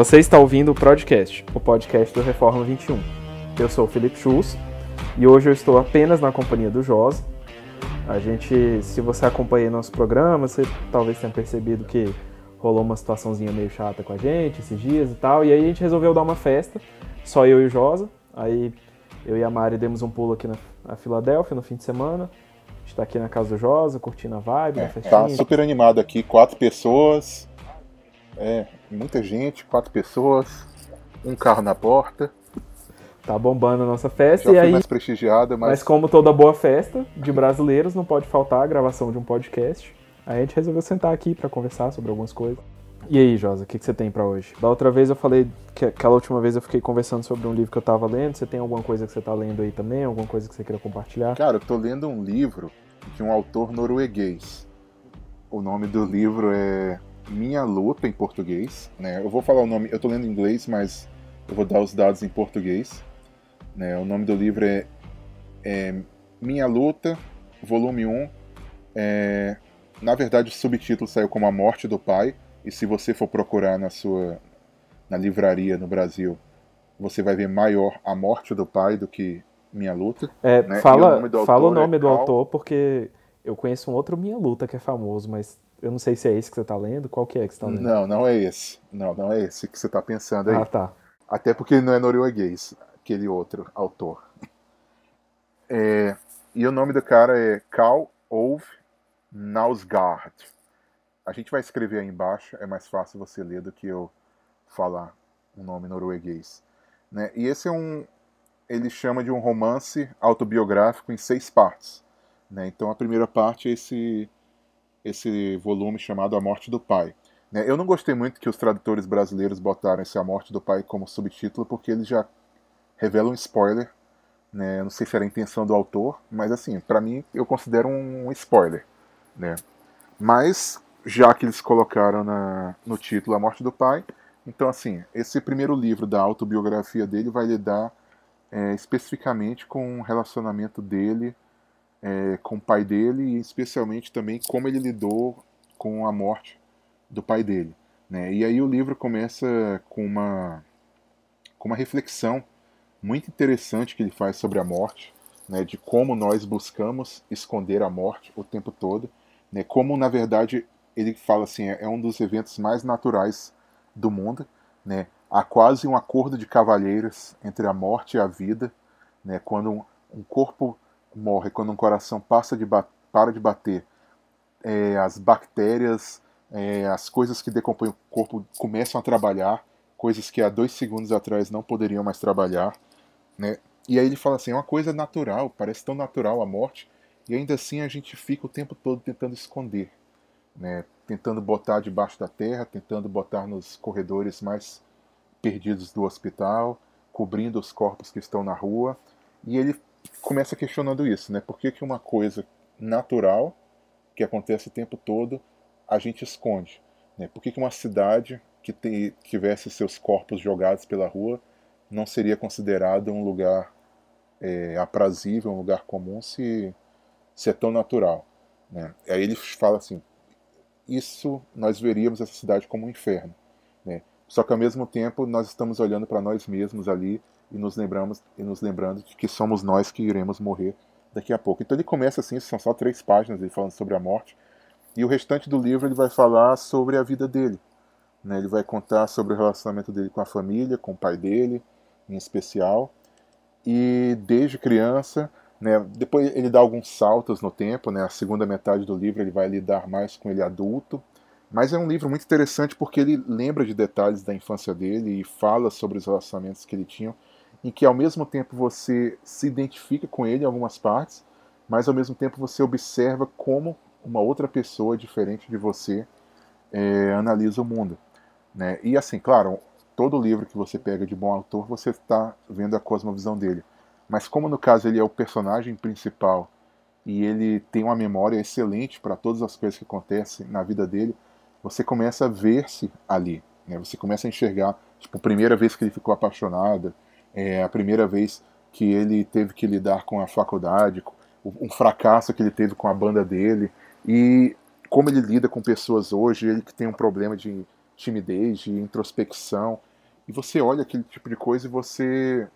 Você está ouvindo o podcast, o podcast do Reforma 21. Eu sou o Felipe Schultz e hoje eu estou apenas na companhia do Josa. A gente, se você acompanha nosso programa, você talvez tenha percebido que rolou uma situaçãozinha meio chata com a gente esses dias e tal, e aí a gente resolveu dar uma festa, só eu e o Josa. Aí eu e a Mari demos um pulo aqui na, na Filadélfia no fim de semana. A gente tá aqui na casa do Josa, curtindo a vibe, é, festinha. Tá super animado aqui, quatro pessoas. É, muita gente, quatro pessoas, um carro na porta. Tá bombando a nossa festa Já e aí. mais prestigiada, mas... mas como toda boa festa de brasileiros, não pode faltar a gravação de um podcast. Aí a gente resolveu sentar aqui para conversar sobre algumas coisas. E aí, Josa, o que, que você tem para hoje? Da outra vez eu falei que aquela última vez eu fiquei conversando sobre um livro que eu tava lendo. Você tem alguma coisa que você tá lendo aí também? Alguma coisa que você queira compartilhar? Cara, eu tô lendo um livro de um autor norueguês. O nome do livro é Minha Luta em português. Né? Eu vou falar o nome, eu tô lendo em inglês, mas eu vou dar os dados em português. Né? O nome do livro é, é Minha Luta, volume 1. É, na verdade, o subtítulo saiu como A Morte do Pai e se você for procurar na sua na livraria no Brasil, você vai ver maior A Morte do Pai do que Minha Luta. É, né? Fala, o fala o nome é do autor, porque eu conheço um outro Minha Luta que é famoso, mas eu não sei se é esse que você está lendo. Qual que é que você está lendo? Não, não é esse. Não, não é esse que você está pensando aí. Ah, tá. Até porque não é norueguês, aquele outro autor. É, e o nome do cara é Carl Ove Nausgaard a gente vai escrever aí embaixo, é mais fácil você ler do que eu falar um nome norueguês. Né? E esse é um. Ele chama de um romance autobiográfico em seis partes. Né? Então a primeira parte é esse, esse volume chamado A Morte do Pai. Né? Eu não gostei muito que os tradutores brasileiros botaram esse A Morte do Pai como subtítulo, porque eles já revelam um spoiler. Né? Não sei se era a intenção do autor, mas assim, para mim eu considero um spoiler. Né? Mas já que eles colocaram na, no título A Morte do Pai. Então, assim, esse primeiro livro da autobiografia dele vai lidar é, especificamente com o relacionamento dele é, com o pai dele e especialmente também como ele lidou com a morte do pai dele. Né? E aí o livro começa com uma, com uma reflexão muito interessante que ele faz sobre a morte, né? de como nós buscamos esconder a morte o tempo todo, né? como na verdade ele fala assim, é, é um dos eventos mais naturais do mundo, né? Há quase um acordo de cavalheiros entre a morte e a vida, né? Quando um, um corpo morre, quando um coração passa de para de bater, é, as bactérias, é, as coisas que decompõem o corpo começam a trabalhar, coisas que há dois segundos atrás não poderiam mais trabalhar, né? E aí ele fala assim, é uma coisa natural, parece tão natural a morte, e ainda assim a gente fica o tempo todo tentando esconder né, tentando botar debaixo da terra, tentando botar nos corredores mais perdidos do hospital, cobrindo os corpos que estão na rua. E ele começa questionando isso, né? Por que, que uma coisa natural, que acontece o tempo todo, a gente esconde? Né? Por que, que uma cidade que te, tivesse seus corpos jogados pela rua não seria considerada um lugar é, aprazível, um lugar comum, se, se é tão natural? Né? Aí ele fala assim, isso nós veríamos essa cidade como um inferno. Né? Só que ao mesmo tempo nós estamos olhando para nós mesmos ali e nos lembramos e nos lembrando de que somos nós que iremos morrer daqui a pouco. Então ele começa assim, são só três páginas ele falando sobre a morte e o restante do livro ele vai falar sobre a vida dele. Né? Ele vai contar sobre o relacionamento dele com a família, com o pai dele, em especial, e desde criança né? Depois ele dá alguns saltos no tempo, né? a segunda metade do livro ele vai lidar mais com ele adulto, mas é um livro muito interessante porque ele lembra de detalhes da infância dele e fala sobre os relacionamentos que ele tinha, em que ao mesmo tempo você se identifica com ele em algumas partes, mas ao mesmo tempo você observa como uma outra pessoa diferente de você é, analisa o mundo. Né? E assim, claro, todo livro que você pega de bom autor, você está vendo a cosmovisão dele. Mas como no caso ele é o personagem principal e ele tem uma memória excelente para todas as coisas que acontecem na vida dele, você começa a ver-se ali. Né? Você começa a enxergar, tipo, a primeira vez que ele ficou apaixonado, é, a primeira vez que ele teve que lidar com a faculdade, um fracasso que ele teve com a banda dele e como ele lida com pessoas hoje, ele que tem um problema de timidez, de introspecção, e você olha aquele tipo de coisa e você.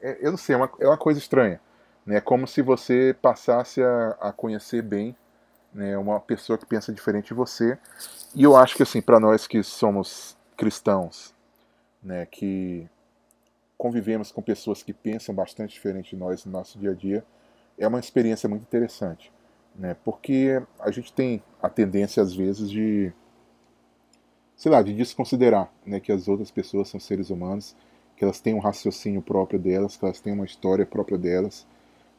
É, eu não sei, é uma, é uma coisa estranha. Né? É como se você passasse a, a conhecer bem né, uma pessoa que pensa diferente de você. E eu acho que, assim, para nós que somos cristãos, né, que convivemos com pessoas que pensam bastante diferente de nós no nosso dia a dia, é uma experiência muito interessante. Né, porque a gente tem a tendência, às vezes, de sei lá, de desconsiderar né, que as outras pessoas são seres humanos, que elas têm um raciocínio próprio delas, que elas têm uma história própria delas,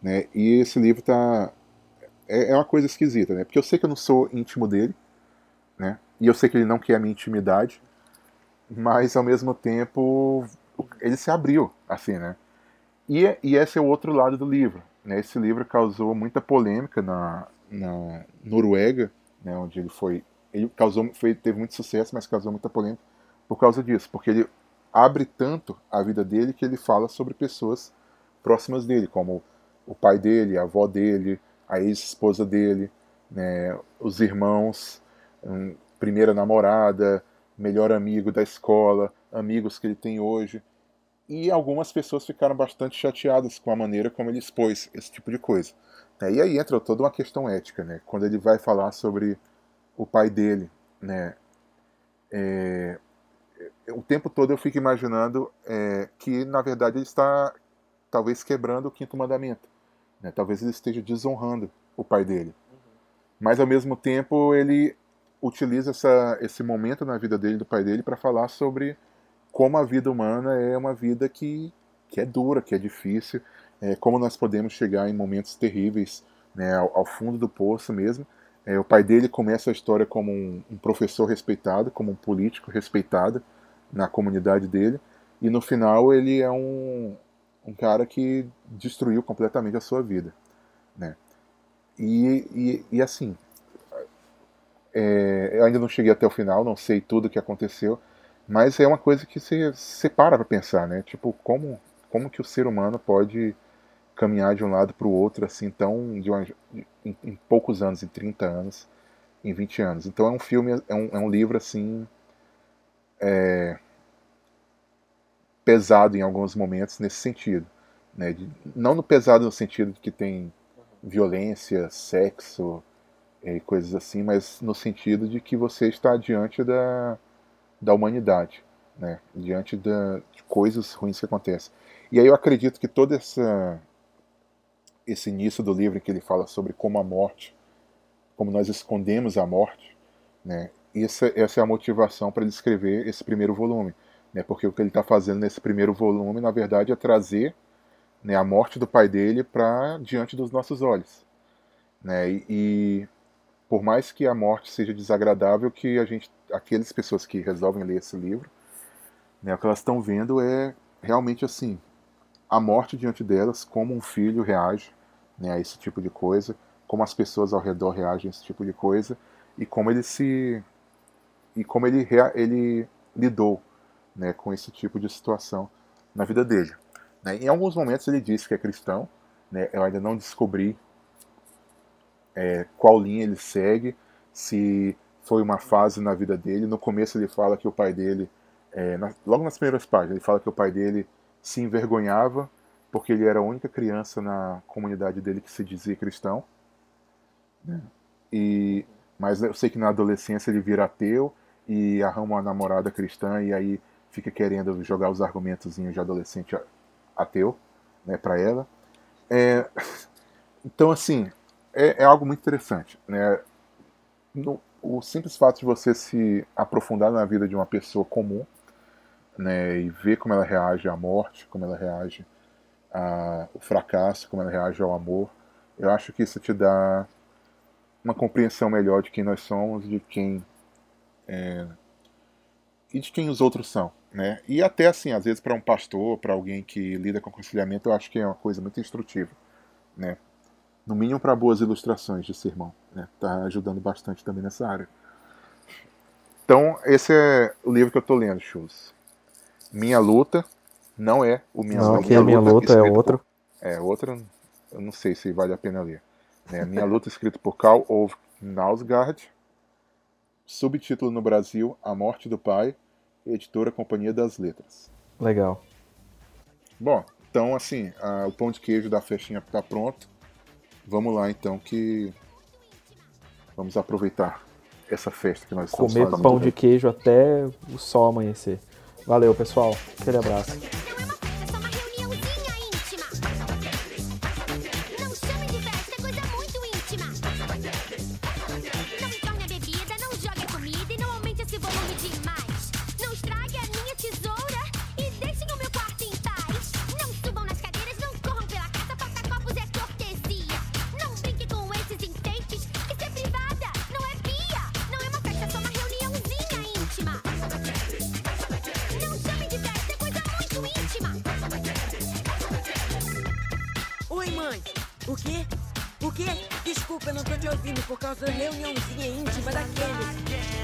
né? E esse livro tá é, é uma coisa esquisita, né? Porque eu sei que eu não sou íntimo dele, né? E eu sei que ele não quer a minha intimidade, mas ao mesmo tempo ele se abriu, assim, né? E, e esse é o outro lado do livro, né? Esse livro causou muita polêmica na, na Noruega, né? Onde ele foi ele causou, foi, teve muito sucesso, mas causou muita polêmica por causa disso, porque ele abre tanto a vida dele que ele fala sobre pessoas próximas dele, como o pai dele, a avó dele, a ex-esposa dele, né, os irmãos, um, primeira namorada, melhor amigo da escola, amigos que ele tem hoje. E algumas pessoas ficaram bastante chateadas com a maneira como ele expôs esse tipo de coisa. Né. E aí entra toda uma questão ética, né? Quando ele vai falar sobre o pai dele, né? É, o tempo todo eu fico imaginando é, que na verdade ele está talvez quebrando o quinto mandamento, né? Talvez ele esteja desonrando o pai dele, uhum. mas ao mesmo tempo ele utiliza essa, esse momento na vida dele do pai dele para falar sobre como a vida humana é uma vida que, que é dura, que é difícil, é, como nós podemos chegar em momentos terríveis, né, ao, ao fundo do poço mesmo, é, o pai dele começa a história como um, um, professor respeitado, como um político respeitado na comunidade dele, e no final ele é um, um cara que destruiu completamente a sua vida. Né? E, e, e assim, é, eu ainda não cheguei até o final, não sei tudo o que aconteceu, mas é uma coisa que você, você para pensar, né? Tipo, como, como que o ser humano pode caminhar de um lado para o outro assim tão de uma, em, em, poucos anos, em 30 anos, em 20 anos. Então é um filme, é um, é um livro assim é, pesado em alguns momentos nesse sentido, né? De, não no pesado no sentido de que tem violência, sexo e coisas assim, mas no sentido de que você está diante da, da humanidade, né? Diante da, de coisas ruins que acontecem. E aí eu acredito que toda essa esse início do livro que ele fala sobre como a morte, como nós escondemos a morte, né? Essa, essa é a motivação para ele escrever esse primeiro volume, né? Porque o que ele está fazendo nesse primeiro volume, na verdade, é trazer né, a morte do pai dele para diante dos nossos olhos, né? E por mais que a morte seja desagradável, que a gente, aquelas pessoas que resolvem ler esse livro, né, o que elas estão vendo é realmente assim a morte diante delas, como um filho reage, né, a esse tipo de coisa, como as pessoas ao redor reagem a esse tipo de coisa e como ele se e como ele ele lidou, né, com esse tipo de situação na vida dele. Né? Em alguns momentos ele disse que é cristão, né? Eu ainda não descobri é, qual linha ele segue, se foi uma fase na vida dele. No começo ele fala que o pai dele, é, na, logo nas primeiras páginas, ele fala que o pai dele se envergonhava porque ele era a única criança na comunidade dele que se dizia cristão. Né? E, mas eu sei que na adolescência ele vira ateu e arruma uma namorada cristã e aí fica querendo jogar os argumentos de adolescente ateu né, para ela. É, então, assim, é, é, algo muito interessante. Né? No, o simples fato de você se aprofundar na vida de uma pessoa comum né, e ver como ela reage à morte, como ela reage a, o fracasso, como ela reage ao amor. Eu acho que isso te dá uma compreensão melhor de quem nós somos, de quem é, e de quem os outros são, né? E até assim, às vezes para um pastor, para alguém que lida com aconselhamento, eu acho que é uma coisa muito instrutiva, né? no mínimo para boas ilustrações de sermão. Né? Tá ajudando bastante também nessa área. Então, esse é o livro que eu estou lendo, Schultz. Minha Luta não é o Minha não, Luta. Aqui é Minha Luta, luta é outro. Por, é, outro eu não sei se vale a pena ler. Né? Minha Luta, é escrito por Karl Ove Nausgaard. Subtítulo no Brasil, A Morte do Pai, editora Companhia das Letras. Legal. Bom, então assim, a, o pão de queijo da festinha está pronto. Vamos lá então que vamos aproveitar essa festa que nós Comer fazendo. Comer pão de queijo até o sol amanhecer. Valeu, pessoal. Aquele abraço. O quê? O quê? Desculpa, eu não tô te ouvindo por causa da reuniãozinha íntima daqueles.